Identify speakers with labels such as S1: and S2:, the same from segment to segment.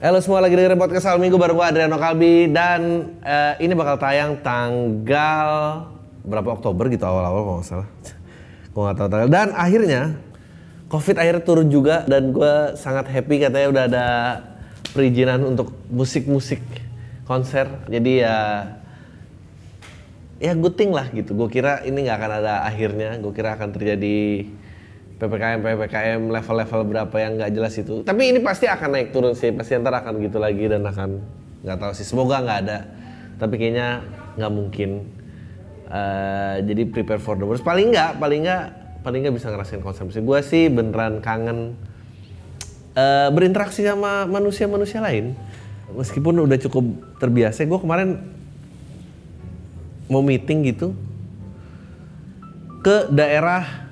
S1: Halo semua lagi dengerin podcast Al Minggu bareng gue Adriano Kalbi dan eh, ini bakal tayang tanggal berapa Oktober gitu awal-awal kalau nggak salah. gue nggak tahu tanggal. Dan akhirnya COVID akhirnya turun juga dan gue sangat happy katanya udah ada perizinan untuk musik-musik konser. Jadi ya ya good thing lah gitu. Gue kira ini nggak akan ada akhirnya. Gue kira akan terjadi ppkm ppkm level-level berapa yang nggak jelas itu. Tapi ini pasti akan naik turun sih. Pasti ntar akan gitu lagi dan akan nggak tahu sih. Semoga nggak ada. Tapi kayaknya nggak mungkin. Uh, jadi prepare for the worst. Paling nggak, paling nggak, paling nggak bisa ngerasain konser musik. Gue sih beneran kangen uh, berinteraksi sama manusia-manusia lain. Meskipun udah cukup terbiasa. Gue kemarin mau meeting gitu ke daerah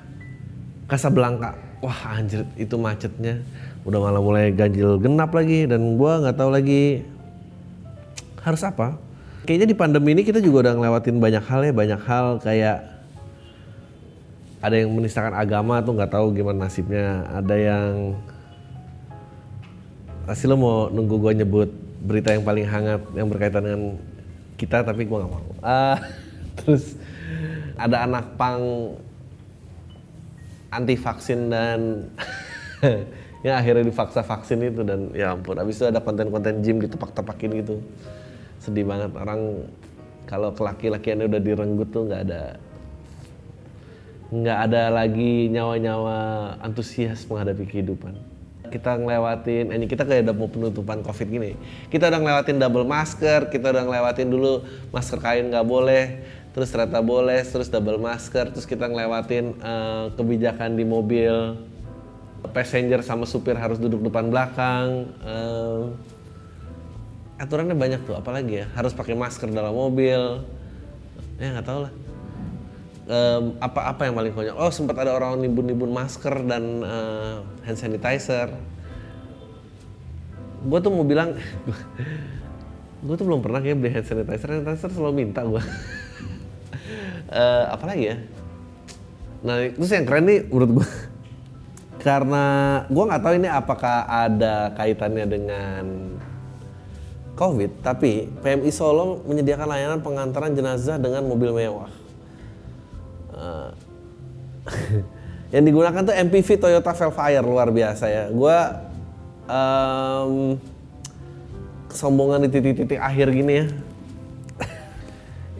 S1: Casablanca. Wah anjir itu macetnya. Udah malah mulai ganjil genap lagi dan gua nggak tahu lagi harus apa. Kayaknya di pandemi ini kita juga udah ngelewatin banyak hal ya, banyak hal kayak ada yang menistakan agama tuh nggak tahu gimana nasibnya. Ada yang pasti lo mau nunggu gue nyebut berita yang paling hangat yang berkaitan dengan kita tapi gue nggak mau. Uh, terus ada anak pang anti vaksin dan yang akhirnya dipaksa vaksin itu dan ya ampun abis itu ada konten-konten gym gitu tepak-tepakin gitu. Sedih banget orang kalau kelaki-lakiannya udah direnggut tuh nggak ada nggak ada lagi nyawa-nyawa antusias menghadapi kehidupan. Kita ngelewatin ini kita kayak udah mau penutupan covid gini. Kita udah ngelewatin double masker kita udah ngelewatin dulu masker kain nggak boleh terus ternyata boleh terus double masker terus kita ngelewatin uh, kebijakan di mobil. Passenger sama supir harus duduk depan belakang uh, aturannya banyak tuh apalagi ya? Harus pakai masker dalam mobil. Ya nggak tahu lah. Um, apa apa yang paling konyol? Oh sempat ada orang nimbun-nimbun masker dan uh, hand sanitizer. Gue tuh mau bilang gue tuh belum pernah kayak beli hand sanitizer. Hand sanitizer selalu minta gue uh, apa lagi ya? Nah terus yang keren nih menurut gue karena gue nggak tahu ini apakah ada kaitannya dengan covid tapi PMI Solo menyediakan layanan pengantaran jenazah dengan mobil mewah. Uh, yang digunakan tuh MPV Toyota Velfire luar biasa ya. Gue um, kesombongan di titik-titik akhir gini ya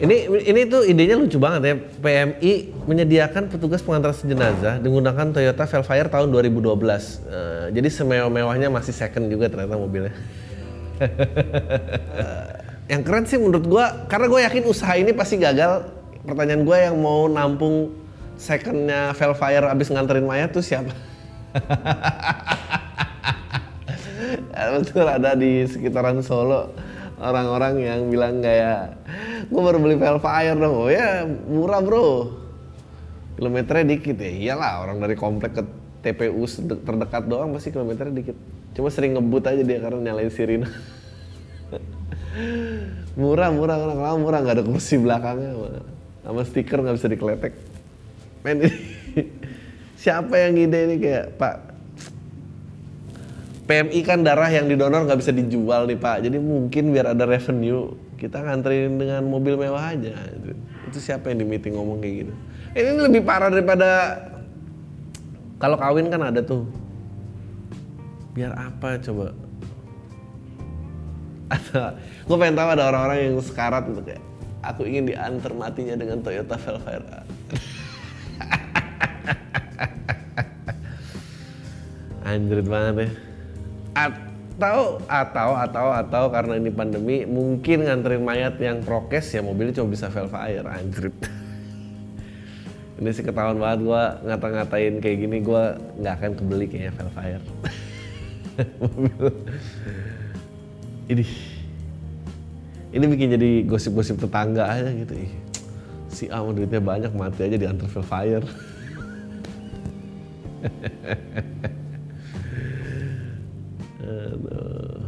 S1: ini ini tuh idenya lucu banget ya. PMI menyediakan petugas pengantar jenazah menggunakan Toyota Velfire tahun 2012. Uh, jadi semewah-mewahnya masih second juga ternyata mobilnya. uh, yang keren sih menurut gua karena gue yakin usaha ini pasti gagal. Pertanyaan gue yang mau nampung secondnya Velfire abis nganterin mayat tuh siapa? Betul ada di sekitaran Solo orang-orang yang bilang kayak gue baru beli Velfire dong. Oh ya murah bro. Kilometernya dikit ya. Iyalah orang dari komplek ke TPU terdekat doang pasti kilometernya dikit. Cuma sering ngebut aja dia karena nyalain sirine. Murah murah lama murah nggak ada kursi belakangnya. Sama stiker nggak bisa dikeletek. Men ini siapa yang ide ini kayak pak PMI kan darah yang didonor nggak bisa dijual nih Pak. Jadi mungkin biar ada revenue kita nganterin dengan mobil mewah aja. Itu, siapa yang di meeting ngomong kayak gitu. Ini lebih parah daripada kalau kawin kan ada tuh. Biar apa coba? Gue pengen tahu ada orang-orang yang sekarat gitu kayak aku ingin diantar matinya dengan Toyota Velfire. Anjrit banget ya atau atau atau atau karena ini pandemi mungkin nganterin mayat yang prokes ya mobilnya cuma bisa Velfire anjrit. Ini sih ketahuan banget gue ngata-ngatain kayak gini gue nggak akan kebeli kayaknya Velfire mobil. Ini. Ini bikin jadi gosip-gosip tetangga aja gitu ih. Si A duitnya banyak mati aja di Anterville Fire Aduh.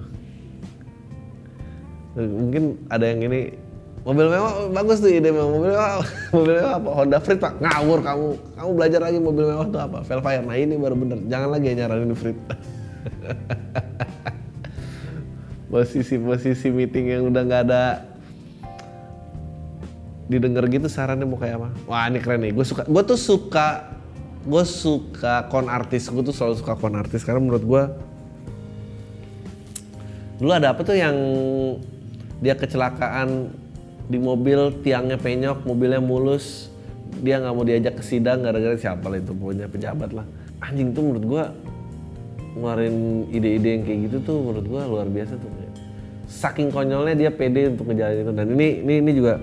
S1: mungkin ada yang ini mobil mewah bagus tuh ide mewah. Mobil mewah mobil mewah apa? Honda Freed pak. Ngawur kamu. Kamu belajar lagi mobil mewah tuh apa? Velfire. Nah ini baru bener. Jangan lagi ya nyaranin Freed. Posisi-posisi meeting yang udah nggak ada didengar gitu sarannya mau kayak apa? Wah ini keren nih. Gue suka gue tuh suka gue suka kon artis. Gue tuh selalu suka kon artis. Karena menurut gue dulu ada apa tuh yang dia kecelakaan di mobil tiangnya penyok mobilnya mulus. Dia nggak mau diajak ke sidang gara-gara siapa lah itu punya pejabat lah. Anjing tuh menurut gue ngeluarin ide-ide yang kayak gitu tuh menurut gua luar biasa tuh. Saking konyolnya dia pede untuk ngejalanin itu. Dan ini ini ini juga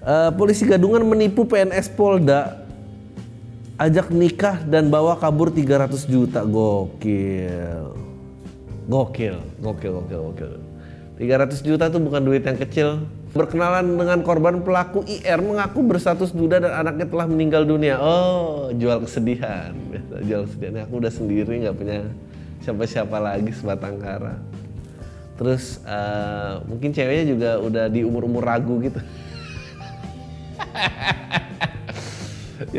S1: uh, polisi gadungan menipu PNS Polda. Ajak nikah dan bawa kabur 300 juta. Gokil gokil gokil gokil gokil 300 juta tuh bukan duit yang kecil Berkenalan dengan korban pelaku IR mengaku berstatus duda dan anaknya telah meninggal dunia. Oh, jual kesedihan. Jual kesedihan. Aku udah sendiri nggak punya siapa-siapa lagi sebatang kara. Terus uh, mungkin ceweknya juga udah di umur-umur ragu gitu.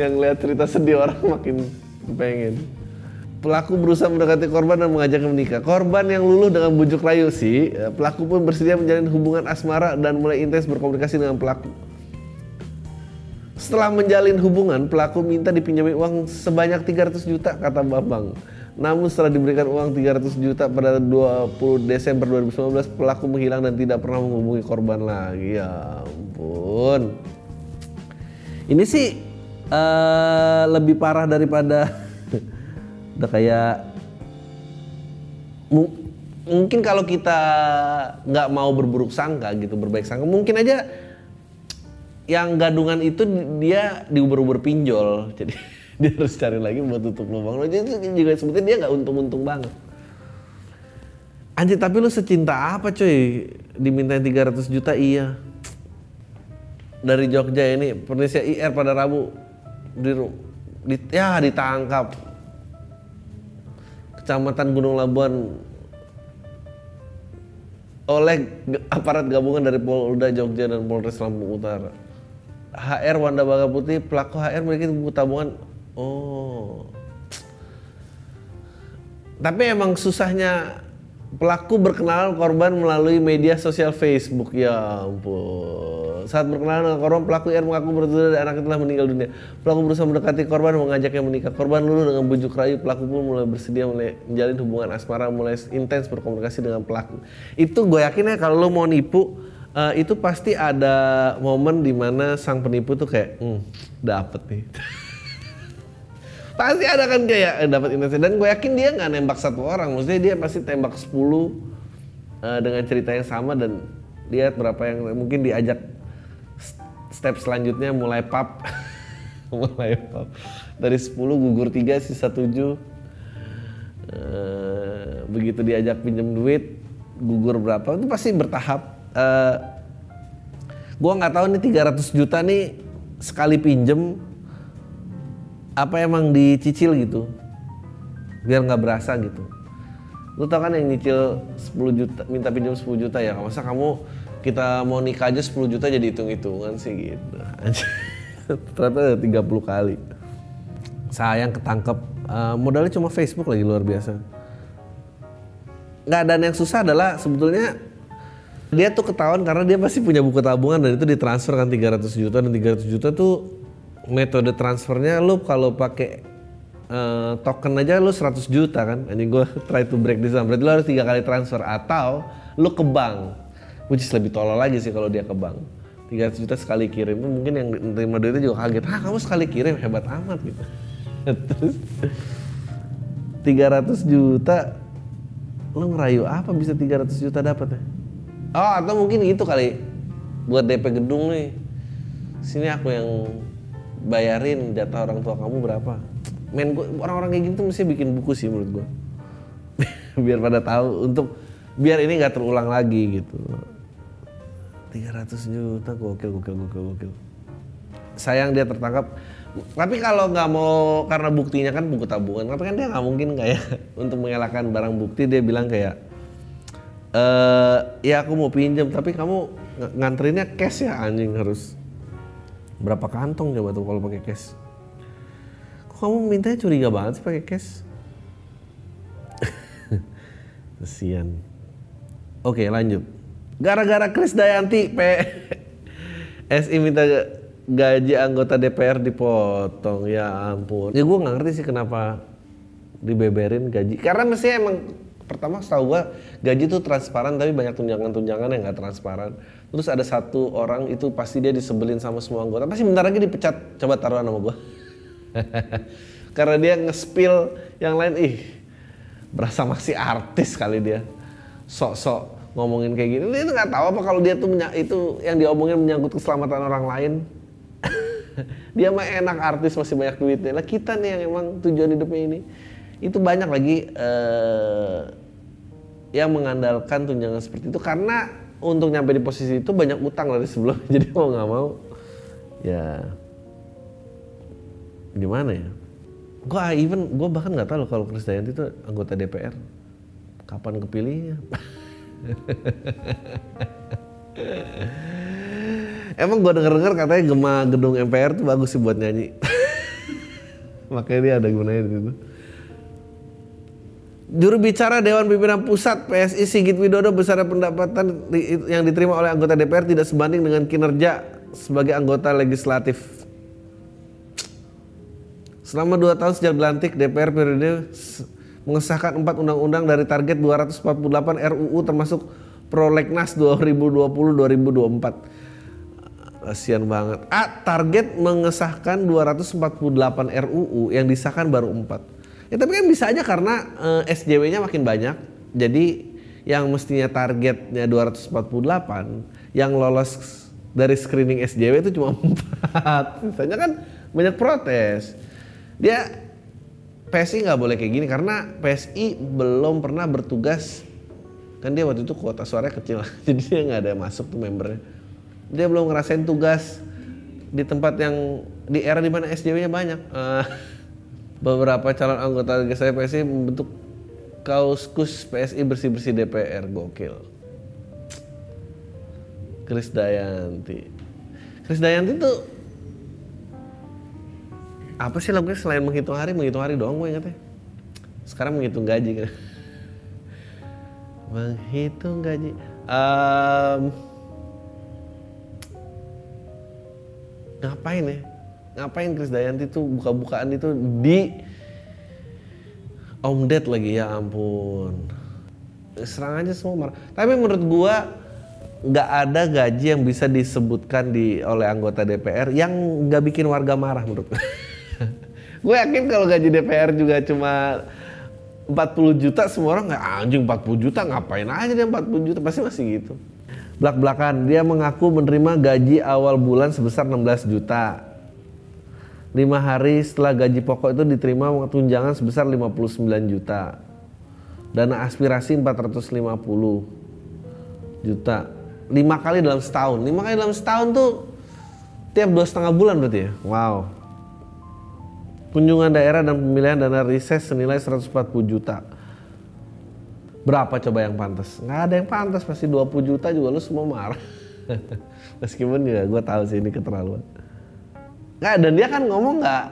S1: Yang lihat cerita sedih orang makin pengen. Pelaku berusaha mendekati korban dan mengajaknya menikah. Korban yang luluh dengan bujuk rayu sih, ya, pelaku pun bersedia menjalin hubungan asmara dan mulai intens berkomunikasi dengan pelaku. Setelah menjalin hubungan, pelaku minta dipinjami uang sebanyak 300 juta kata Bambang. Namun setelah diberikan uang 300 juta pada 20 Desember 2019, pelaku menghilang dan tidak pernah menghubungi korban lagi. Ya ampun. Ini sih uh, lebih parah daripada udah kayak mungkin kalau kita nggak mau berburuk sangka gitu berbaik sangka mungkin aja yang gadungan itu dia diuber-uber pinjol. Jadi dia harus cari lagi buat tutup lubang. Jadi itu juga sebetulnya dia nggak untung-untung banget. Anjir tapi lu secinta apa cuy dimintain 300 juta iya. Dari Jogja ini Pernisya IR pada Rabu. Di ya ditangkap Kecamatan Gunung Labuan oleh aparat gabungan dari Polda Jogja dan Polres Lampung Utara. HR Wanda Baga Putih, pelaku HR memiliki buku tabungan. Oh. Tapi emang susahnya pelaku berkenalan korban melalui media sosial Facebook. Ya ampun. Saat berkenalan dengan korban, pelaku R mengaku bertemu dan anaknya telah meninggal dunia. Pelaku berusaha mendekati korban mengajaknya menikah. Korban luluh dengan bujuk rayu. Pelaku pun mulai bersedia mulai menjalin hubungan asmara, mulai intens berkomunikasi dengan pelaku. Itu gue yakin ya kalau lo mau nipu, uh, itu pasti ada momen di mana sang penipu tuh kayak, hmm, dapet nih. pasti ada kan kayak eh, dapat intens dan gue yakin dia nggak nembak satu orang, maksudnya dia pasti tembak 10 uh, dengan cerita yang sama dan lihat berapa yang mungkin diajak step selanjutnya mulai pub mulai pub dari 10 gugur 3 sisa 7 uh, begitu diajak pinjam duit gugur berapa? Itu pasti bertahap. Uh, gua nggak tahu nih 300 juta nih sekali pinjem apa emang dicicil gitu? Biar nggak berasa gitu. Lu tau kan yang nyicil 10 juta minta pinjam 10 juta ya? Masa kamu kita mau nikah aja 10 juta jadi hitung-hitungan sih gitu. Ternyata 30 kali. Sayang ketangkep. Uh, modalnya cuma Facebook lagi luar biasa. Nggak dan yang susah adalah sebetulnya dia tuh ketahuan karena dia pasti punya buku tabungan dan itu ditransfer kan 300 juta dan 300 juta tuh metode transfernya lu kalau pakai uh, token aja lu 100 juta kan. Ini gue try to break this down. Berarti lu harus tiga kali transfer atau lu ke bank which is lebih tolol lagi sih kalau dia ke bank. 300 juta sekali kirim mungkin yang terima duitnya juga kaget. Ah kamu sekali kirim hebat amat gitu. Terus 300 juta lo ngerayu apa bisa 300 juta dapat ya? Oh atau mungkin gitu kali buat DP gedung nih. Sini aku yang bayarin jatah orang tua kamu berapa? Men orang-orang kayak gitu mesti bikin buku sih menurut gua. Biar pada tahu untuk biar ini nggak terulang lagi gitu 300 juta gokil gokil gokil gokil. Sayang dia tertangkap. Tapi kalau nggak mau karena buktinya kan buku tabungan tapi kan dia nggak mungkin kayak untuk mengelakkan barang bukti dia bilang kayak e, ya aku mau pinjam tapi kamu nganterinnya cash ya anjing harus berapa kantong coba tuh kalau pakai cash? Kok kamu mintanya curiga banget sih pakai cash? Kesian. Oke lanjut gara-gara Kris Dayanti PSI minta gaji anggota DPR dipotong. Ya ampun. Ya gue nggak ngerti sih kenapa dibeberin gaji. Karena mestinya emang pertama setahu gue gaji itu transparan tapi banyak tunjangan-tunjangan yang nggak transparan. Terus ada satu orang itu pasti dia disebelin sama semua anggota. Pasti bentar lagi dipecat. Coba taruhan sama gue karena dia nge-spill yang lain. Ih berasa masih artis kali dia. Sok-sok ngomongin kayak gini dia nggak tahu apa kalau dia tuh itu yang diomongin menyangkut keselamatan orang lain. Dia mah enak artis masih banyak duitnya. Lah kita nih yang emang tujuan hidupnya ini. Itu banyak lagi uh, yang mengandalkan tunjangan seperti itu. Karena untuk nyampe di posisi itu banyak utang dari sebelum. Jadi mau nggak mau ya gimana ya? Gue even gue bahkan nggak tahu kalau Krisdayanti itu anggota DPR kapan kepilihnya Emang gue denger-denger katanya gema gedung MPR tuh bagus sih buat nyanyi. Makanya dia ada gunanya di situ. Juru bicara Dewan Pimpinan Pusat PSI Sigit Widodo besar pendapatan yang diterima oleh anggota DPR tidak sebanding dengan kinerja sebagai anggota legislatif. Selama dua tahun sejak dilantik, DPR periode mengesahkan empat undang-undang dari target 248 RUU termasuk Prolegnas 2020-2024 Kasian banget. A, target mengesahkan 248 RUU yang disahkan baru 4. Ya tapi kan bisa aja karena eh, SJW-nya makin banyak. Jadi yang mestinya targetnya 248, yang lolos dari screening SJW itu cuma 4. Misalnya kan banyak protes. Dia PSI nggak boleh kayak gini karena PSI belum pernah bertugas kan dia waktu itu kuota suaranya kecil jadi dia nggak ada masuk tuh membernya dia belum ngerasain tugas di tempat yang di era di mana SJW-nya banyak. Uh, beberapa calon anggota GSI PSI membentuk kauskus PSI bersih-bersih DPR gokil. Kris Dayanti. Kris Dayanti tuh apa sih lagunya selain menghitung hari, menghitung hari doang gue ingetnya. Sekarang menghitung gaji kan. menghitung gaji. Um, ngapain ya ngapain Chris Dayanti tuh buka-bukaan itu di Om Ded lagi ya ampun serang aja semua marah tapi menurut gua nggak ada gaji yang bisa disebutkan di oleh anggota DPR yang nggak bikin warga marah menurut gue yakin kalau gaji DPR juga cuma 40 juta semua orang nggak anjing 40 juta ngapain aja dia 40 juta pasti masih gitu belak-belakan. Dia mengaku menerima gaji awal bulan sebesar 16 juta. Lima hari setelah gaji pokok itu diterima tunjangan sebesar 59 juta. Dana aspirasi 450 juta. Lima kali dalam setahun. Lima kali dalam setahun tuh tiap dua setengah bulan berarti ya. Wow. Kunjungan daerah dan pemilihan dana riset senilai 140 juta Berapa coba yang pantas? Nggak ada yang pantas, pasti 20 juta juga lu semua marah. Meskipun juga gue tahu sih ini keterlaluan. Nggak, dan dia kan ngomong nggak,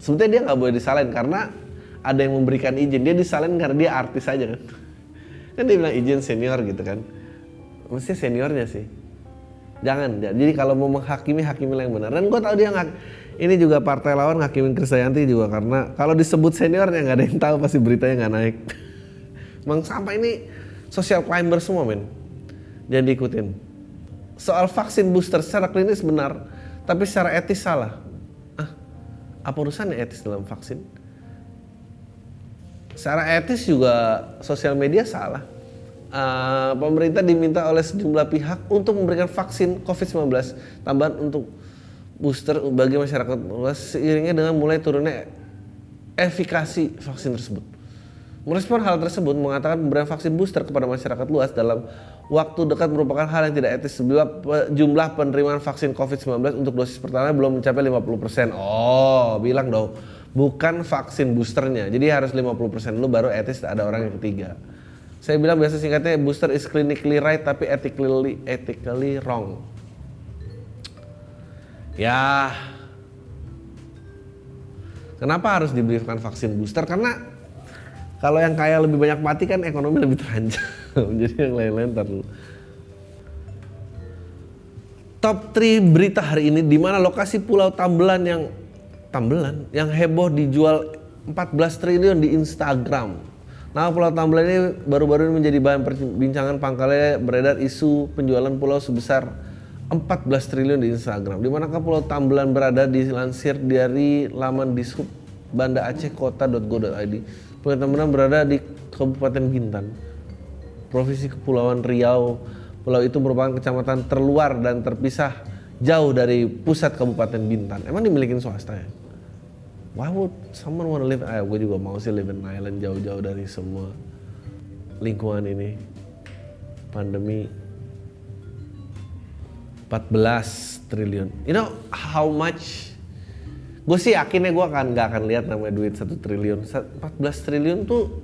S1: sebetulnya dia nggak boleh disalahin karena ada yang memberikan izin. Dia disalahin karena dia artis aja kan. Kan dia bilang izin senior gitu kan. Mesti seniornya sih. Jangan, jadi kalau mau menghakimi, hakimilah yang benar. Dan gue tahu dia nggak, ini juga partai lawan hakimin Krisdayanti juga karena kalau disebut seniornya nggak ada yang tahu pasti beritanya nggak naik. Bang sampah ini social climber semua men. Jangan diikutin. Soal vaksin booster secara klinis benar, tapi secara etis salah. Ah, apa urusannya etis dalam vaksin? Secara etis juga sosial media salah. Uh, pemerintah diminta oleh sejumlah pihak untuk memberikan vaksin COVID-19 tambahan untuk booster bagi masyarakat luas seiringnya dengan mulai turunnya efikasi vaksin tersebut. Merespon hal tersebut mengatakan pemberian vaksin booster kepada masyarakat luas dalam waktu dekat merupakan hal yang tidak etis jumlah, jumlah penerimaan vaksin COVID-19 untuk dosis pertama belum mencapai 50%. Oh, bilang dong. Bukan vaksin boosternya. Jadi harus 50% dulu baru etis ada orang yang ketiga. Saya bilang biasa singkatnya booster is clinically right tapi ethically ethically wrong. Ya. Kenapa harus diberikan vaksin booster? Karena kalau yang kaya lebih banyak mati kan ekonomi lebih terancam. Jadi yang lain-lain ntar dulu. Top 3 berita hari ini di mana lokasi Pulau Tambelan yang Tambelan yang heboh dijual 14 triliun di Instagram. Nah, Pulau Tambelan ini baru-baru ini menjadi bahan perbincangan pangkalnya beredar isu penjualan pulau sebesar 14 triliun di Instagram. Di manakah Pulau Tambelan berada dilansir dari laman dishub Banda Aceh Kota.go.id. Pulau Tambelan berada di Kabupaten Bintan, Provinsi Kepulauan Riau. Pulau itu merupakan kecamatan terluar dan terpisah jauh dari pusat Kabupaten Bintan. Emang dimiliki swasta ya? Why would someone wanna live? Eh, gue juga mau sih live in island jauh-jauh dari semua lingkungan ini. Pandemi 14 triliun. You know how much? Gue sih yakinnya gue akan nggak akan lihat namanya duit satu triliun. 14 triliun tuh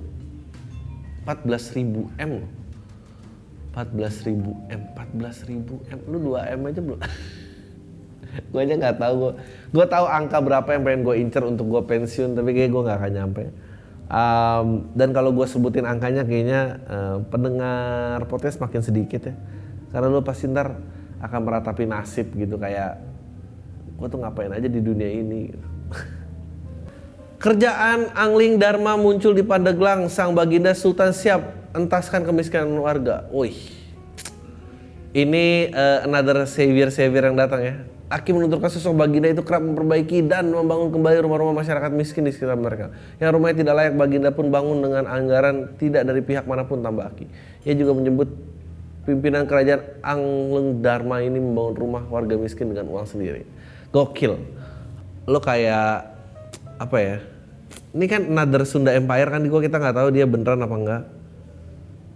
S1: 14 ribu m 14 ribu m, 14 ribu m. Lu 2 m aja belum? gue aja nggak tahu gue. Gue tahu angka berapa yang pengen gue incer untuk gue pensiun, tapi kayak gue nggak akan nyampe. Um, dan kalau gue sebutin angkanya kayaknya uh, pendengar podcast makin sedikit ya. Karena lu pasti ntar akan meratapi nasib gitu kayak gue tuh ngapain aja di dunia ini. Kerjaan angling Dharma muncul di Pandeglang, sang baginda Sultan siap entaskan kemiskinan warga. Wih, ini uh, another savior-savior yang datang ya. Aki menuturkan sosok baginda itu kerap memperbaiki dan membangun kembali rumah-rumah masyarakat miskin di sekitar mereka. Yang rumahnya tidak layak baginda pun bangun dengan anggaran tidak dari pihak mana pun tambah Aki. Ia juga menyebut pimpinan kerajaan Angleng Dharma ini membangun rumah warga miskin dengan uang sendiri. Gokil. Lo kayak apa ya? Ini kan another Sunda Empire kan gue kita nggak tahu dia beneran apa enggak.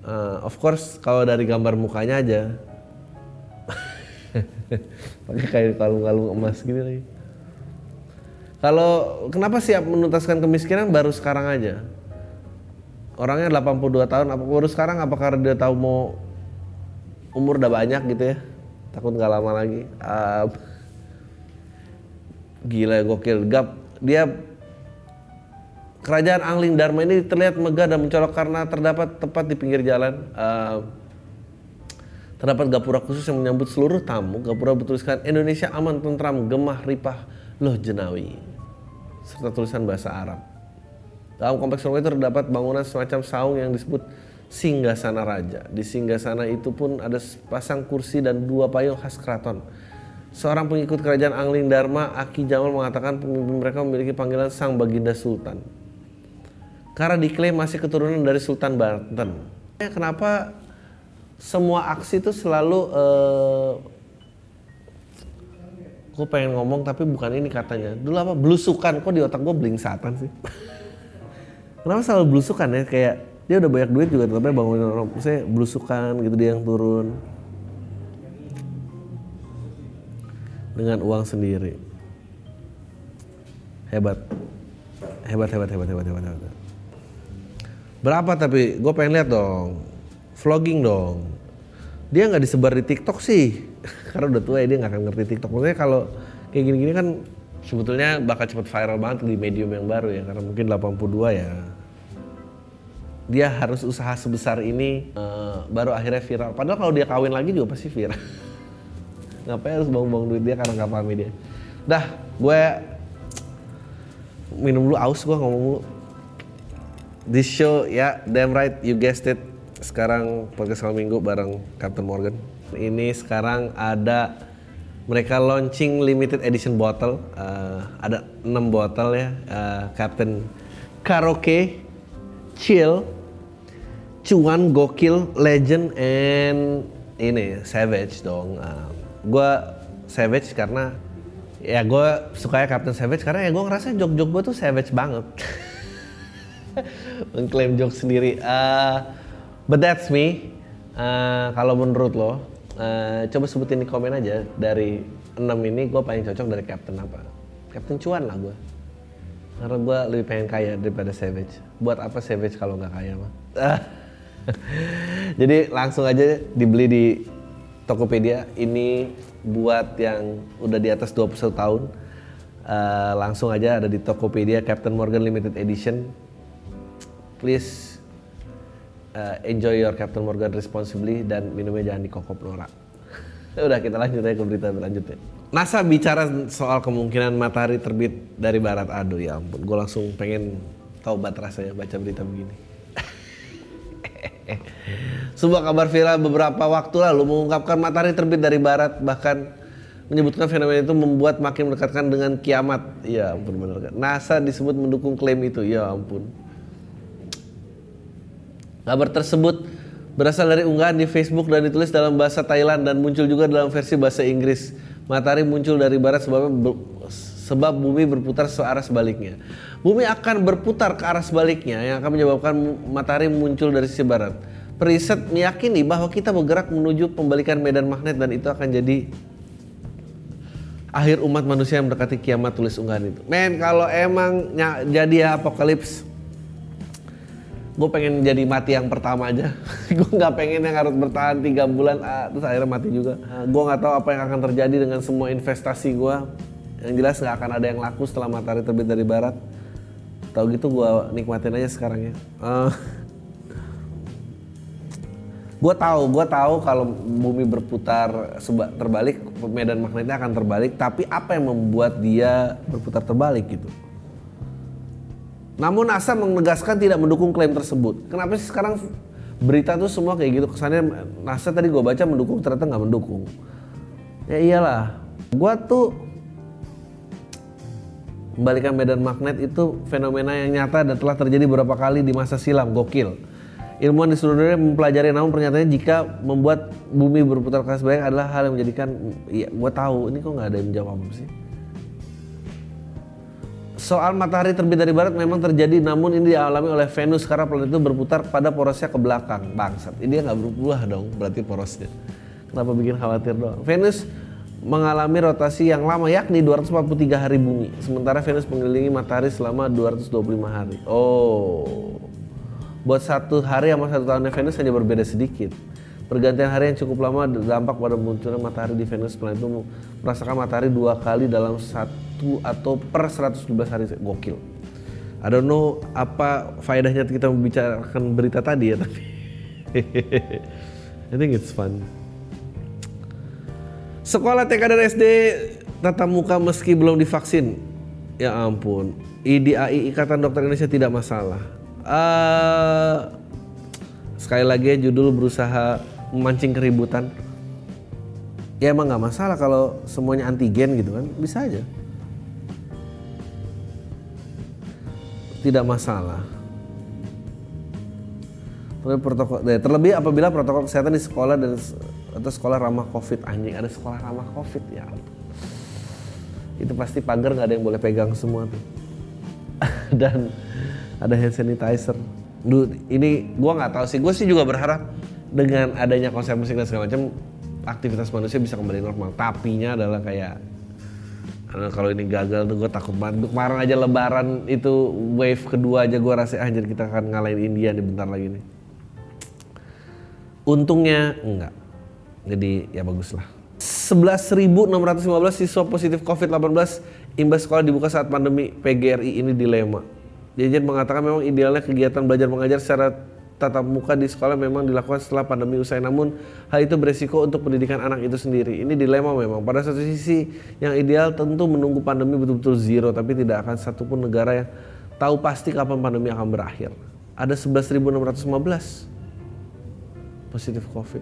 S1: Uh, of course kalau dari gambar mukanya aja pakai kayak kalung-kalung emas gitu lagi. Kalau kenapa siap menuntaskan kemiskinan baru sekarang aja? Orangnya 82 tahun, apa baru sekarang apa karena dia tahu mau umur udah banyak gitu ya. Takut nggak lama lagi. Uh, gila gokil. Gap dia kerajaan Angling Dharma ini terlihat megah dan mencolok karena terdapat tepat di pinggir jalan. Uh, terdapat gapura khusus yang menyambut seluruh tamu. Gapura bertuliskan Indonesia aman tentram gemah ripah loh jenawi. Serta tulisan bahasa Arab. Dalam kompleks rumah itu terdapat bangunan semacam saung yang disebut singgasana raja. Di singgasana itu pun ada pasang kursi dan dua payung khas keraton. Seorang pengikut kerajaan Angling Dharma, Aki Jamal mengatakan pemimpin mereka memiliki panggilan Sang Baginda Sultan. Karena diklaim masih keturunan dari Sultan Banten. Kenapa semua aksi itu selalu uh, gue pengen ngomong tapi bukan ini katanya dulu apa belusukan kok di otak gue satan sih kenapa selalu belusukan ya kayak dia udah banyak duit juga tetapnya bangunin saya belusukan gitu dia yang turun. Dengan uang sendiri. Hebat. Hebat hebat hebat hebat hebat hebat. Berapa tapi? Gue pengen lihat dong. Vlogging dong. Dia nggak disebar di TikTok sih. Karena udah tua ya dia nggak akan ngerti TikTok. Maksudnya kalau kayak gini-gini kan sebetulnya bakal cepet viral banget di medium yang baru ya. Karena mungkin 82 ya dia harus usaha sebesar ini uh, baru akhirnya viral. Padahal kalau dia kawin lagi juga pasti viral. Ngapain harus bong-bong duit dia karena nggak pahami dia. Dah, gue minum dulu aus gue ngomong dulu. This show ya, yeah, damn right, you guessed it. Sekarang podcast malam minggu bareng Captain Morgan. Ini sekarang ada mereka launching limited edition bottle. Uh, ada 6 botol ya. Uh, Captain Karaoke Chill cuan gokil legend and ini savage dong uh, gue savage karena ya gue suka ya Captain Savage karena ya gue ngerasa jok-jok gue tuh savage banget mengklaim jok sendiri uh, but that's me Uh, kalau menurut lo, uh, coba sebutin di komen aja dari enam ini gue paling cocok dari Captain apa? Captain Cuan lah gue. Karena gue lebih pengen kaya daripada Savage. Buat apa Savage kalau nggak kaya mah? Jadi langsung aja dibeli di Tokopedia. Ini buat yang udah di atas 21 tahun. Uh, langsung aja ada di Tokopedia Captain Morgan Limited Edition. Please uh, enjoy your Captain Morgan responsibly dan minumnya jangan dikokop norak. Udah kita lanjut aja ke berita berlanjutnya. NASA bicara soal kemungkinan matahari terbit dari barat. Aduh ya ampun, gue langsung pengen taubat rasanya baca berita begini. Sebuah kabar viral beberapa waktu lalu mengungkapkan matahari terbit dari barat bahkan menyebutkan fenomena itu membuat makin mendekatkan dengan kiamat. Ya ampun benar kan. NASA disebut mendukung klaim itu. Ya ampun. Kabar tersebut berasal dari unggahan di Facebook dan ditulis dalam bahasa Thailand dan muncul juga dalam versi bahasa Inggris. Matahari muncul dari barat sebab sebab bumi berputar searah sebaliknya. Bumi akan berputar ke arah sebaliknya yang akan menyebabkan matahari muncul dari sisi barat. Periset meyakini bahwa kita bergerak menuju pembalikan medan magnet dan itu akan jadi akhir umat manusia yang mendekati kiamat tulis unggahan itu. Men kalau emang jadi ya apokalips gue pengen jadi mati yang pertama aja gue nggak pengen yang harus bertahan tiga bulan ah, terus akhirnya mati juga nah, gue nggak tahu apa yang akan terjadi dengan semua investasi gue yang jelas nggak akan ada yang laku setelah matahari terbit dari barat. Tahu gitu gue nikmatin aja sekarang ya. Uh, gue tahu gue tahu kalau bumi berputar seba, terbalik medan magnetnya akan terbalik tapi apa yang membuat dia berputar terbalik gitu? Namun NASA menegaskan tidak mendukung klaim tersebut. Kenapa sih sekarang berita tuh semua kayak gitu? Kesannya NASA tadi gue baca mendukung ternyata nggak mendukung. Ya iyalah. Gue tuh kembalikan medan magnet itu fenomena yang nyata dan telah terjadi beberapa kali di masa silam. Gokil. Ilmuwan di seluruh dunia mempelajari namun pernyataannya jika membuat bumi berputar ke sebaik adalah hal yang menjadikan ya gue tahu. Ini kok nggak ada yang menjawab sih? Soal matahari terbit dari barat memang terjadi namun ini dialami oleh Venus karena planet itu berputar pada porosnya ke belakang. Bangsat. Ini nggak berubah dong berarti porosnya. Kenapa bikin khawatir dong Venus mengalami rotasi yang lama yakni 243 hari bumi sementara Venus mengelilingi matahari selama 225 hari oh buat satu hari sama satu tahunnya Venus hanya berbeda sedikit. Pergantian hari yang cukup lama dampak pada munculnya matahari di Venus planet itu merasakan matahari dua kali dalam satu atau per 112 hari gokil. I don't know apa faedahnya kita membicarakan berita tadi ya tapi I think it's fun. Sekolah TK dan SD tatap muka meski belum divaksin. Ya ampun. IDAI Ikatan Dokter Indonesia tidak masalah uh, sekali lagi judul berusaha memancing keributan ya emang nggak masalah kalau semuanya antigen gitu kan bisa aja tidak masalah protokol terlebih apabila protokol kesehatan di sekolah dan atau sekolah ramah covid anjing ada sekolah ramah covid ya itu pasti pagar nggak ada yang boleh pegang semua tuh dan ada hand sanitizer. Duh, ini gue nggak tahu sih. Gue sih juga berharap dengan adanya konser musik dan segala macam aktivitas manusia bisa kembali normal. Tapinya adalah kayak kalau ini gagal tuh gue takut banget. Kemarin aja lebaran itu wave kedua aja gue rasa anjir kita akan ngalahin India nih bentar lagi nih. Untungnya enggak. Jadi ya bagus lah. 11.615 siswa positif COVID-18 imbas sekolah dibuka saat pandemi PGRI ini dilema. Jajan mengatakan memang idealnya kegiatan belajar mengajar secara tatap muka di sekolah memang dilakukan setelah pandemi usai. Namun hal itu beresiko untuk pendidikan anak itu sendiri. Ini dilema memang. Pada satu sisi yang ideal tentu menunggu pandemi betul-betul zero tapi tidak akan satupun negara yang tahu pasti kapan pandemi akan berakhir. Ada 11.615 positif covid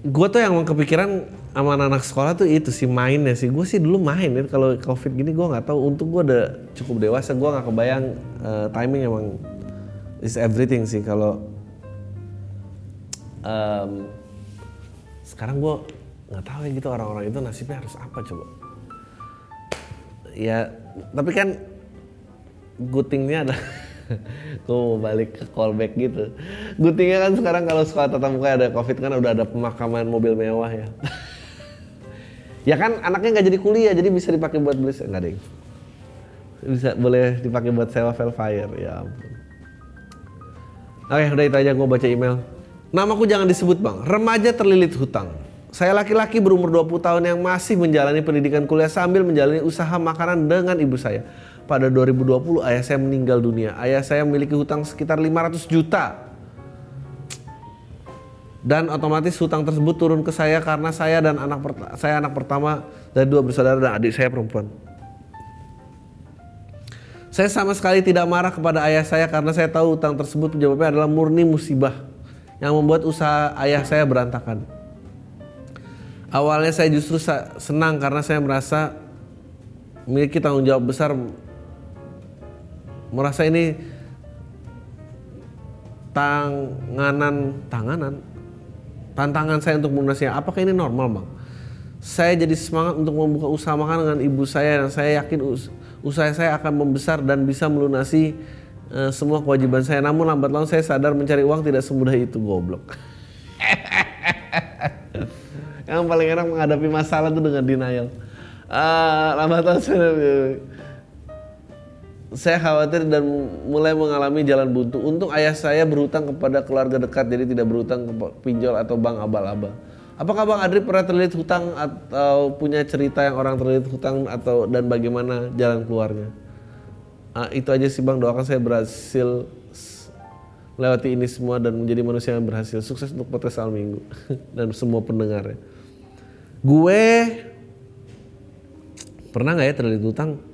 S2: Gue tuh yang kepikiran sama anak-anak sekolah tuh itu sih mainnya sih. Gue sih dulu main ya kalau covid gini gue nggak tahu. Untuk gue udah cukup dewasa gue nggak kebayang uh, timing emang is everything sih. Kalau um, sekarang gue nggak tahu ya gitu orang-orang itu nasibnya harus apa coba. Ya tapi kan good thingnya adalah gue mau balik ke callback gitu. Good thingnya kan sekarang kalau sekolah tatap muka ada covid kan udah ada pemakaman mobil mewah ya. Ya kan anaknya nggak jadi kuliah jadi bisa dipakai buat beli nggak deh bisa boleh dipakai buat sewa Velfire ya ampun. Oke udah itu aja gue baca email. Namaku jangan disebut bang. Remaja terlilit hutang. Saya laki-laki berumur 20 tahun yang masih menjalani pendidikan kuliah sambil menjalani usaha makanan dengan ibu saya. Pada 2020 ayah saya meninggal dunia. Ayah saya memiliki hutang sekitar 500 juta. Dan otomatis hutang tersebut turun ke saya karena saya dan anak saya anak pertama dari dua bersaudara dan adik saya perempuan. Saya sama sekali tidak marah kepada ayah saya karena saya tahu hutang tersebut penyebabnya adalah murni musibah yang membuat usaha ayah saya berantakan. Awalnya saya justru senang karena saya merasa memiliki tanggung jawab besar merasa ini tanganan tanganan? Tantangan saya untuk melunasinya apakah ini normal bang? Saya jadi semangat untuk membuka usaha makan dengan ibu saya dan saya yakin usaha saya akan membesar dan bisa melunasi uh, semua kewajiban saya. Namun lambat laun saya sadar mencari uang tidak semudah itu goblok. Yang paling enak menghadapi masalah itu dengan denial. Uh, lambat laun saya saya khawatir dan mulai mengalami jalan buntu. Untung ayah saya berhutang kepada keluarga dekat, jadi tidak berhutang ke pinjol atau bank abal-abal. Apakah Bang Adri pernah terlilit hutang atau punya cerita yang orang terlilit hutang atau dan bagaimana jalan keluarnya? Uh, itu aja sih Bang, doakan saya berhasil lewati ini semua dan menjadi manusia yang berhasil. Sukses untuk podcast Al Minggu dan semua pendengarnya. Gue pernah nggak ya terlilit hutang?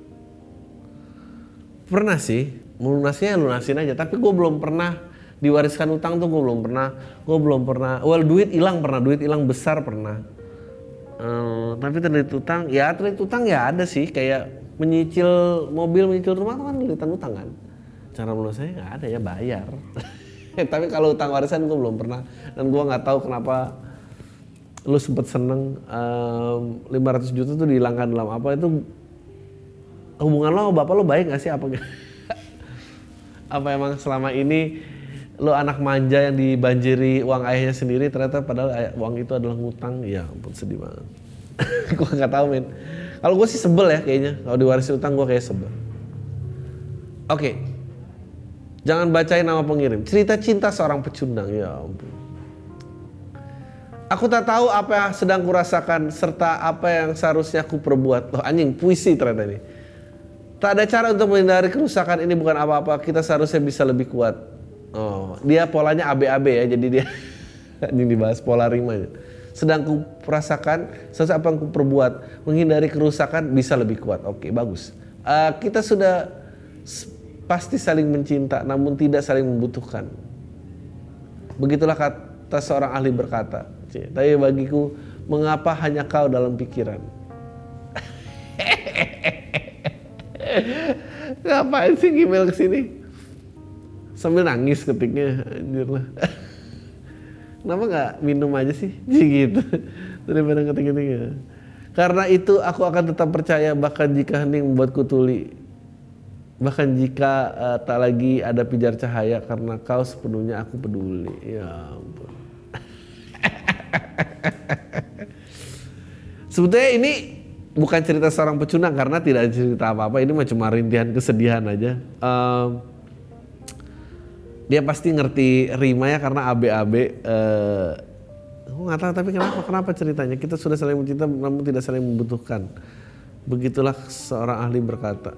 S2: Pernah sih, melunasinya lunasin aja. Tapi gue belum pernah diwariskan utang tuh gue belum pernah. Gue belum pernah. Well duit hilang pernah, duit hilang besar pernah. Uh, tapi terlilit utang, ya terlilit utang ya ada sih kayak menyicil mobil, menyicil rumah kan terlilit utang kan. Cara melunasinya nggak ada ya bayar. tapi kalau utang warisan gue belum pernah dan gue nggak tahu kenapa lu sempet seneng um, 500 juta tuh dihilangkan dalam apa itu hubungan lo bapak lo baik gak sih? Apa apa emang selama ini lo anak manja yang dibanjiri uang ayahnya sendiri ternyata padahal uang itu adalah ngutang? Ya ampun sedih banget. Gue nggak tahu men kalau gue sih sebel ya kayaknya. Kalau diwarisi utang gue kayak sebel. Oke. Okay. jangan bacain nama pengirim. Cerita cinta seorang pecundang. Ya ampun. Aku tak tahu apa yang sedang kurasakan serta apa yang seharusnya aku perbuat. Loh anjing, puisi ternyata ini. Tak ada cara untuk menghindari kerusakan ini bukan apa-apa. Kita seharusnya bisa lebih kuat. Oh, dia polanya AB-AB ya, jadi dia ini dibahas pola rimanya. Sedang ku rasakan, sesuatu apa yang ku perbuat, menghindari kerusakan bisa lebih kuat. Oke, bagus. Uh, kita sudah pasti saling mencinta, namun tidak saling membutuhkan. Begitulah kata seorang ahli berkata. Tapi bagiku, mengapa hanya kau dalam pikiran? Ngapain sih email ke sini? Sambil nangis ketiknya, anjir lah. Kenapa nggak minum aja sih? Gitu. Daripada ngetik-ngetiknya. Karena itu aku akan tetap percaya bahkan jika hening membuatku tuli. Bahkan jika uh, tak lagi ada pijar cahaya karena kau sepenuhnya aku peduli. Ya ampun. Sebetulnya ini bukan cerita seorang pecundang karena tidak ada cerita apa-apa. Ini cuma rintihan kesedihan aja. Um, dia pasti ngerti rima ya karena AB-AB. Uh, aku nggak tahu tapi kenapa kenapa ceritanya kita sudah saling mencinta namun tidak saling membutuhkan. Begitulah seorang ahli berkata.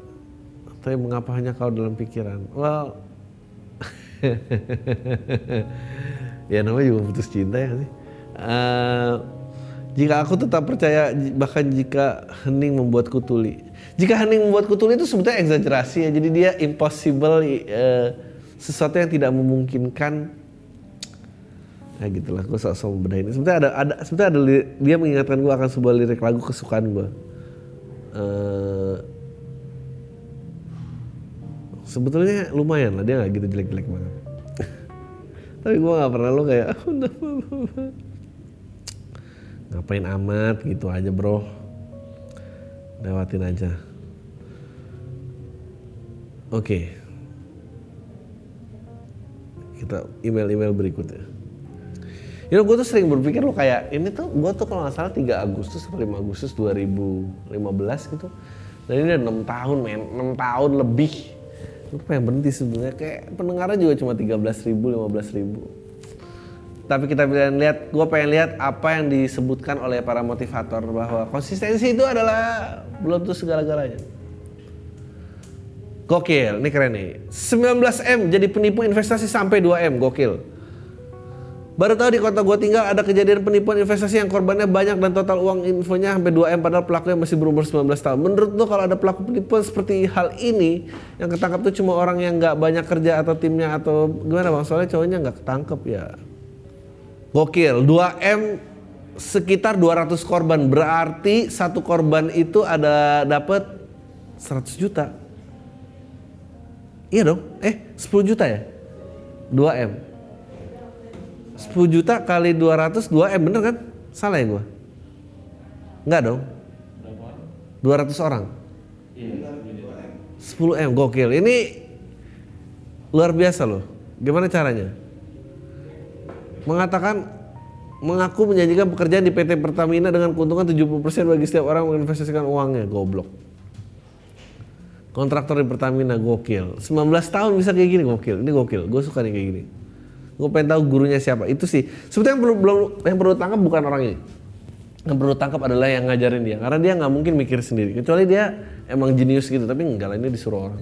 S2: Tapi mengapa hanya kau dalam pikiran? Well, ya namanya juga putus cinta ya sih. Uh, jika aku tetap percaya bahkan jika hening membuatku tuli. Jika hening membuatku tuli itu sebetulnya eksagerasi ya. Jadi dia impossible uh, sesuatu yang tidak memungkinkan.
S1: Ya gitulah gue sok-sok bedain sebenarnya ada ada sebenarnya ada dia mengingatkan gue akan sebuah lirik lagu kesukaan gue uh, sebetulnya lumayan lah dia nggak gitu jelek-jelek banget. Tapi gue nggak pernah lo kayak ngapain amat gitu aja bro lewatin aja oke okay. kita email-email berikutnya You know, gue tuh sering berpikir lo kayak ini tuh gue tuh kalau nggak salah 3 Agustus atau 5 Agustus 2015 gitu. Dan ini udah 6 tahun men, 6 tahun lebih. Gue pengen berhenti sebenarnya kayak pendengarnya juga cuma 13 ribu, 15 ribu. Tapi kita pengen lihat, gue pengen lihat apa yang disebutkan oleh para motivator bahwa konsistensi itu adalah belum tuh segala-galanya. Gokil, ini keren nih. 19M jadi penipu investasi sampai 2M, gokil. Baru tahu di kota gue tinggal ada kejadian penipuan investasi yang korbannya banyak dan total uang infonya sampai 2M padahal pelakunya masih berumur 19 tahun. Menurut lo kalau ada pelaku penipuan seperti hal ini yang ketangkap tuh cuma orang yang nggak banyak kerja atau timnya atau gimana bang? Soalnya cowoknya nggak ketangkep ya. Gokil, 2M sekitar 200 korban berarti satu korban itu ada dapat 100 juta. Iya dong, eh 10 juta ya? 2M 10 juta kali 200 2 M bener kan? Salah ya gue? Enggak dong. 200 orang. 10 M gokil. Ini luar biasa loh. Gimana caranya? Mengatakan mengaku menjanjikan pekerjaan di PT Pertamina dengan keuntungan 70% bagi setiap orang menginvestasikan uangnya. Goblok. Kontraktor di Pertamina gokil. 19 tahun bisa kayak gini gokil. Ini gokil. Gue suka nih kayak gini gue pengen tahu gurunya siapa itu sih sebetulnya yang perlu belum yang perlu tangkap bukan orang ini yang perlu tangkap adalah yang ngajarin dia karena dia nggak mungkin mikir sendiri kecuali dia emang jenius gitu tapi enggak lah ini disuruh orang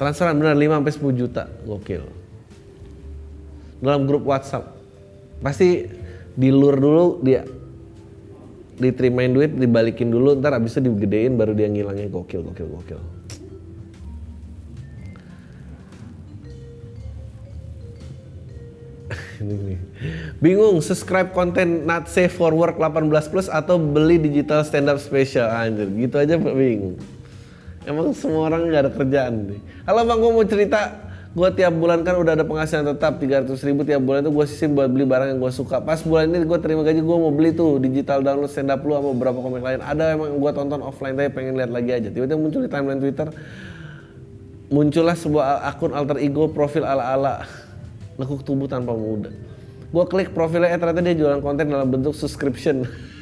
S1: transferan benar 5 sampai 10 juta gokil dalam grup WhatsApp pasti dilur dulu dia diterimain duit dibalikin dulu ntar abis itu digedein baru dia ngilangnya gokil gokil gokil Bingung subscribe konten not safe for work 18 plus atau beli digital stand up special anjir. Gitu aja bingung. Emang semua orang nggak ada kerjaan nih. Halo bang, gue mau cerita. Gue tiap bulan kan udah ada penghasilan tetap 300 ribu tiap bulan itu gue sisim buat beli barang yang gue suka. Pas bulan ini gue terima gaji gue mau beli tuh digital download stand up lu sama beberapa komik lain. Ada emang gue tonton offline tapi pengen lihat lagi aja. Tiba-tiba muncul di timeline Twitter muncullah sebuah akun alter ego profil ala-ala lekuk tubuh tanpa muda. Gue klik profilnya, eh ternyata dia jualan konten dalam bentuk subscription.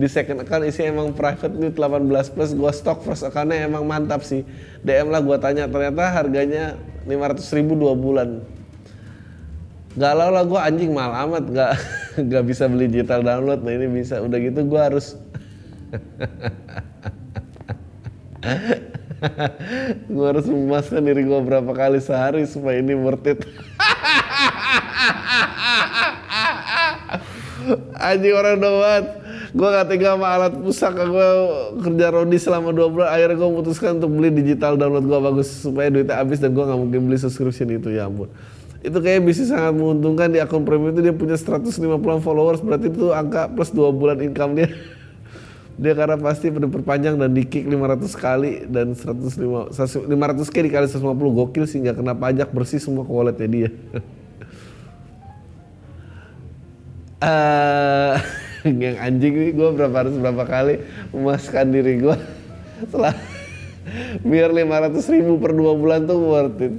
S1: di second account isi emang private nih 18 plus gue stok first accountnya emang mantap sih. DM lah gue tanya ternyata harganya 500 ribu dua bulan. Galau lah gue anjing mal amat gak, gak bisa beli digital download. Nah ini bisa udah gitu gue harus gue harus memuaskan diri gue berapa kali sehari supaya ini worth it. Anjing orang doang. Gue gak tega sama alat pusaka gue kerja rodi selama dua bulan. Akhirnya gue memutuskan untuk beli digital download gue bagus supaya duitnya habis dan gue gak mungkin beli subscription itu ya ampun. Itu kayak bisnis sangat menguntungkan di akun premium itu dia punya 150 followers berarti itu angka plus dua bulan income dia. dia karena pasti diperpanjang dan di kick 500 kali dan 105 500 kali dikali 150 gokil sih nggak kena pajak bersih semua ke walletnya dia uh, yang anjing nih gue berapa harus berapa kali memuaskan diri gue setelah biar 500 ribu per dua bulan tuh worth it.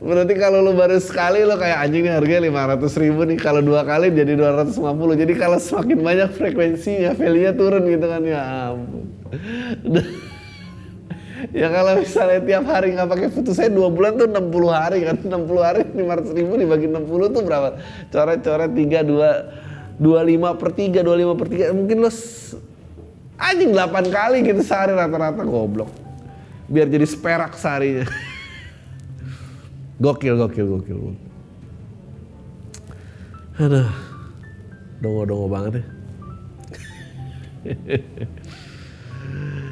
S1: Berarti kalau lu baru sekali lo kayak anjing nih harganya 500 ribu nih. Kalau dua kali jadi 250 jadi kalau semakin banyak frekuensinya value nya turun gitu kan ya ampun. Ya kalau misalnya tiap hari nggak pakai foto saya dua bulan tuh 60 hari kan. 60 hari 500 ribu dibagi 60 tuh berapa? Coret-coret 3 2 25 per 3 25 per 3 mungkin lo anjing 8 kali gitu sehari rata-rata goblok biar jadi seperak seharinya. gokil, gokil, gokil. Aduh, dongo-dongo banget ya.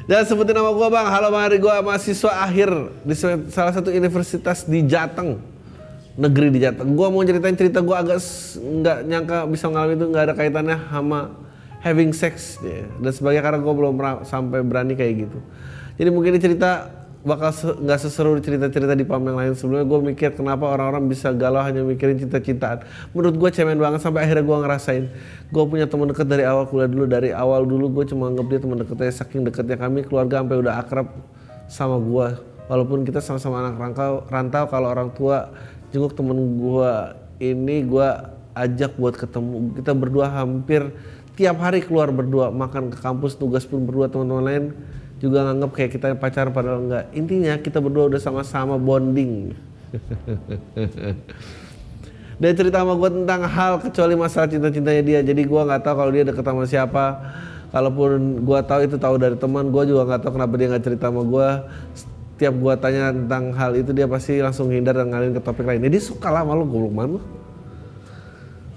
S1: Jangan sebutin nama gue bang, halo bang Ari gue mahasiswa akhir di salah satu universitas di Jateng.
S2: Negeri di Jateng. Gua mau ceritain cerita gua agak nggak nyangka bisa ngalamin itu nggak ada kaitannya sama having sex ya. dan sebagainya karena gua belum pernah sampai berani kayak gitu. Jadi mungkin ini cerita bakal nggak se seseru cerita-cerita di pam yang lain sebelumnya gue mikir kenapa orang-orang bisa galau hanya mikirin cinta-cintaan menurut gue cemen banget sampai akhirnya gue ngerasain gue punya teman deket dari awal kuliah dulu dari awal dulu gue cuma anggap dia teman deketnya saking deketnya kami keluarga sampai udah akrab sama gue walaupun kita sama-sama anak rantau rantau kalau orang tua jenguk temen gue ini gue ajak buat ketemu kita berdua hampir tiap hari keluar berdua makan ke kampus tugas pun berdua teman-teman lain juga nganggap kayak kita pacaran padahal enggak. Intinya kita berdua udah sama-sama bonding. Dia cerita sama gue tentang hal kecuali masalah cinta-cintanya dia. Jadi gue nggak tahu kalau dia deket sama siapa. Kalaupun gue tahu itu tahu dari teman, gue juga nggak tahu kenapa dia nggak cerita sama gue. Setiap gue tanya tentang hal itu dia pasti langsung hindar dan ngalihin ke topik lain. Dia suka lah malu goblok mana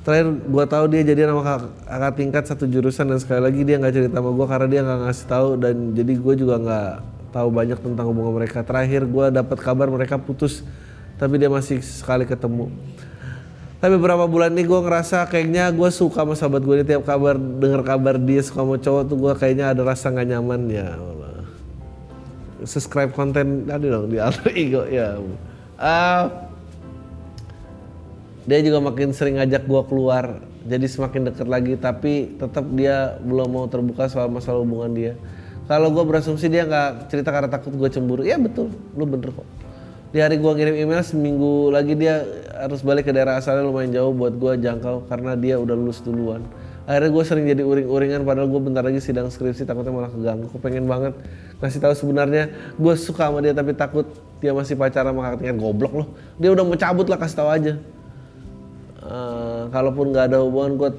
S2: terakhir gue tahu dia jadi nama kakak, tingkat satu jurusan dan sekali lagi dia nggak cerita sama gue karena dia nggak ngasih tahu dan jadi gue juga nggak tahu banyak tentang hubungan mereka. Terakhir gue dapat kabar mereka putus tapi dia masih sekali ketemu. Tapi beberapa bulan ini gue ngerasa kayaknya gue suka sama sahabat gue ini tiap kabar dengar kabar dia suka sama cowok tuh gue kayaknya ada rasa nggak nyaman ya subscribe konten tadi dong di alter ego ya. Uh, dia juga makin sering ngajak gue keluar jadi semakin deket lagi tapi tetap dia belum mau terbuka soal masalah hubungan dia. Kalau gue berasumsi dia nggak cerita karena takut gue cemburu. Ya betul. Lu bener kok. Di hari gue ngirim email seminggu lagi dia harus balik ke daerah asalnya lumayan jauh buat gue jangkau karena dia udah lulus duluan akhirnya gue sering jadi uring-uringan padahal gue bentar lagi sidang skripsi takutnya malah keganggu. Gue pengen banget ngasih tahu sebenarnya gue suka sama dia tapi takut dia masih pacaran sama kakaknya goblok loh. Dia udah mau cabut lah kasih tahu aja. Uh, kalaupun nggak ada hubungan gue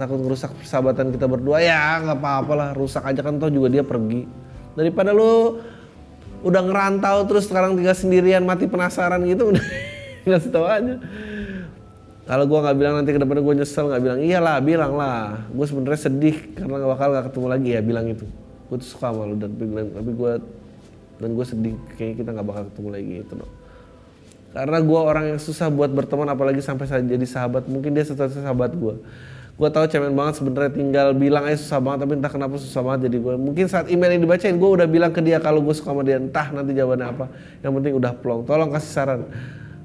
S2: takut merusak persahabatan kita berdua. Ya nggak apa-apa lah rusak aja kan tau juga dia pergi. Daripada lu udah ngerantau terus sekarang tinggal sendirian mati penasaran gitu udah ngasih tahu aja kalau gue nggak bilang nanti ke depannya gue nyesel nggak bilang iyalah bilang lah. Gue sebenarnya sedih karena gak bakal gak ketemu lagi ya bilang itu. Gue tuh suka sama lu dan tapi gue dan gue sedih kayaknya kita nggak bakal ketemu lagi itu dong karena gue orang yang susah buat berteman apalagi sampai jadi sahabat mungkin dia satu sahabat gue gue tahu cemen banget sebenarnya tinggal bilang aja susah banget tapi entah kenapa susah banget jadi gue mungkin saat email yang dibacain gue udah bilang ke dia kalau gue suka sama dia entah nanti jawabannya apa. Yang penting udah plong. Tolong kasih saran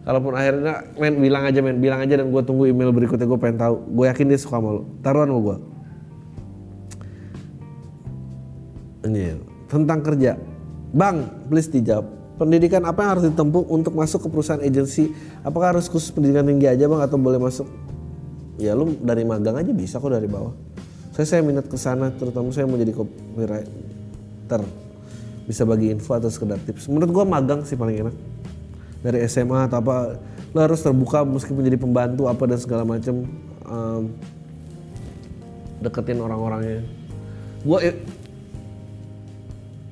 S2: kalaupun akhirnya men bilang aja men bilang aja dan gue tunggu email berikutnya gue pengen tahu. Gue yakin dia suka sama taruhan sama gue ini tentang kerja. Bang please dijawab. Pendidikan apa yang harus ditempuh untuk masuk ke perusahaan agensi? Apakah harus khusus pendidikan tinggi aja bang atau boleh masuk? Ya lu dari magang aja bisa kok dari bawah. Saya saya minat ke sana terutama saya mau jadi copywriter. Bisa bagi info atau sekedar tips. Menurut gua magang sih paling enak dari SMA atau apa lo harus terbuka meskipun jadi pembantu apa dan segala macam um, deketin orang-orangnya. Gue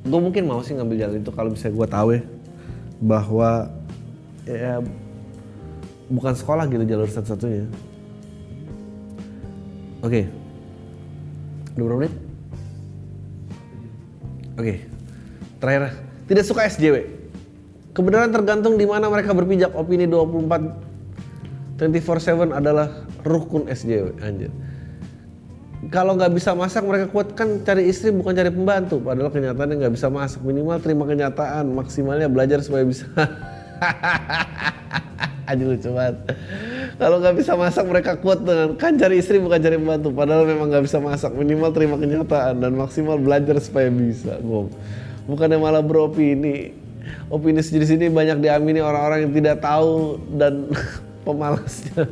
S2: gue mungkin mau sih ngambil jalan itu kalau bisa gue tahu ya bahwa ya bukan sekolah gitu jalur satu-satunya. Oke. Okay. dua menit? Oke. Okay. terakhir. Tidak suka SJW kebenaran tergantung di mana mereka berpijak. Opini 24 24/7 adalah rukun SJW anjir. Kalau nggak bisa masak mereka kuat kan cari istri bukan cari pembantu. Padahal kenyataannya nggak bisa masak. Minimal terima kenyataan maksimalnya belajar supaya bisa. Aja lucu banget. Kalau nggak bisa masak mereka kuat dengan kan cari istri bukan cari pembantu. Padahal memang nggak bisa masak. Minimal terima kenyataan dan maksimal belajar supaya bisa gue bukannya malah beropini opini sejenis ini banyak diamini orang-orang yang tidak tahu dan pemalasnya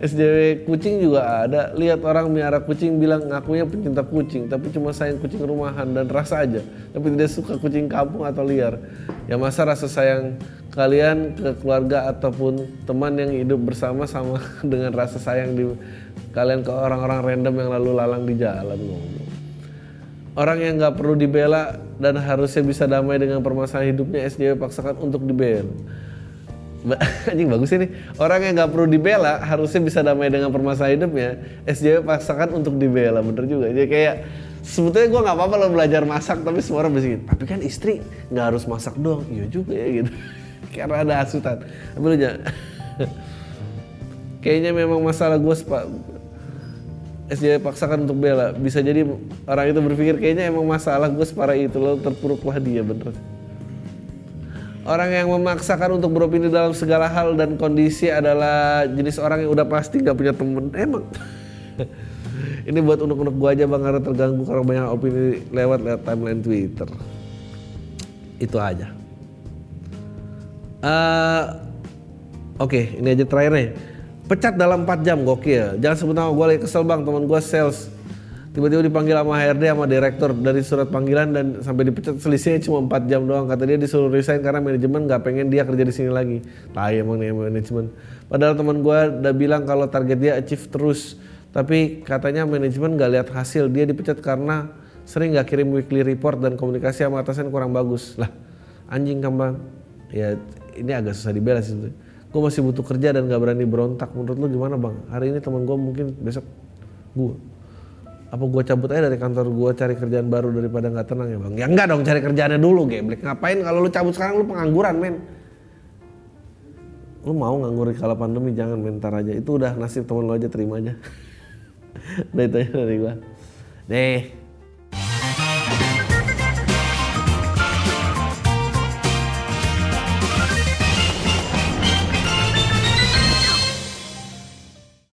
S2: SJW kucing juga ada. Lihat orang miara kucing bilang ngakunya pencinta kucing, tapi cuma sayang kucing rumahan dan rasa aja. Tapi tidak suka kucing kampung atau liar. Ya masa rasa sayang kalian ke keluarga ataupun teman yang hidup bersama sama dengan rasa sayang di kalian ke orang-orang random yang lalu lalang di jalan ngomong. Orang yang nggak perlu dibela dan harusnya bisa damai dengan permasalahan hidupnya SJW paksakan untuk dibela anjing bagus ini. Orang yang nggak perlu dibela harusnya bisa damai dengan permasalahan hidupnya SJW paksakan untuk dibela. Bener juga. Jadi kayak sebetulnya gue nggak apa-apa lo belajar masak tapi semua orang bilang tapi kan istri nggak harus masak doang. Iya juga ya gitu. Karena ada hasutan tapi kayaknya memang masalah gue SJ paksakan untuk bela. Bisa jadi orang itu berpikir kayaknya emang masalah gue separah itu lo terpuruklah dia bener. Orang yang memaksakan untuk beropini dalam segala hal dan kondisi adalah jenis orang yang udah pasti gak punya temen. Emang. Ini buat unuk-unuk gue aja bang karena terganggu karena banyak opini lewat lewat timeline Twitter. Itu aja. Uh, oke okay, ini aja terakhirnya pecat dalam 4 jam gokil. Jangan sebut nama gue lagi kesel bang. Teman gue sales. Tiba-tiba dipanggil sama HRD sama direktur dari surat panggilan dan sampai dipecat. Selisihnya cuma 4 jam doang. Kata dia disuruh resign karena manajemen nggak pengen dia kerja di sini lagi. Tai emang nih manajemen. Padahal teman gue udah bilang kalau target dia achieve terus. Tapi katanya manajemen nggak lihat hasil. Dia dipecat karena sering nggak kirim weekly report dan komunikasi sama atasan kurang bagus. Lah anjing kambang ya ini agak susah dibela sih gue masih butuh kerja dan gak berani berontak. Menurut lu gimana bang? Hari ini teman gue mungkin besok gue apa gue cabut aja dari kantor gue cari kerjaan baru daripada nggak tenang ya bang? Ya enggak dong cari kerjaannya dulu geblek. Ngapain kalau lu cabut sekarang lu pengangguran men? Lu mau nganggur di kala pandemi? Jangan mentar aja. Itu udah nasib teman lu aja terima aja. Udah itu aja dari gue deh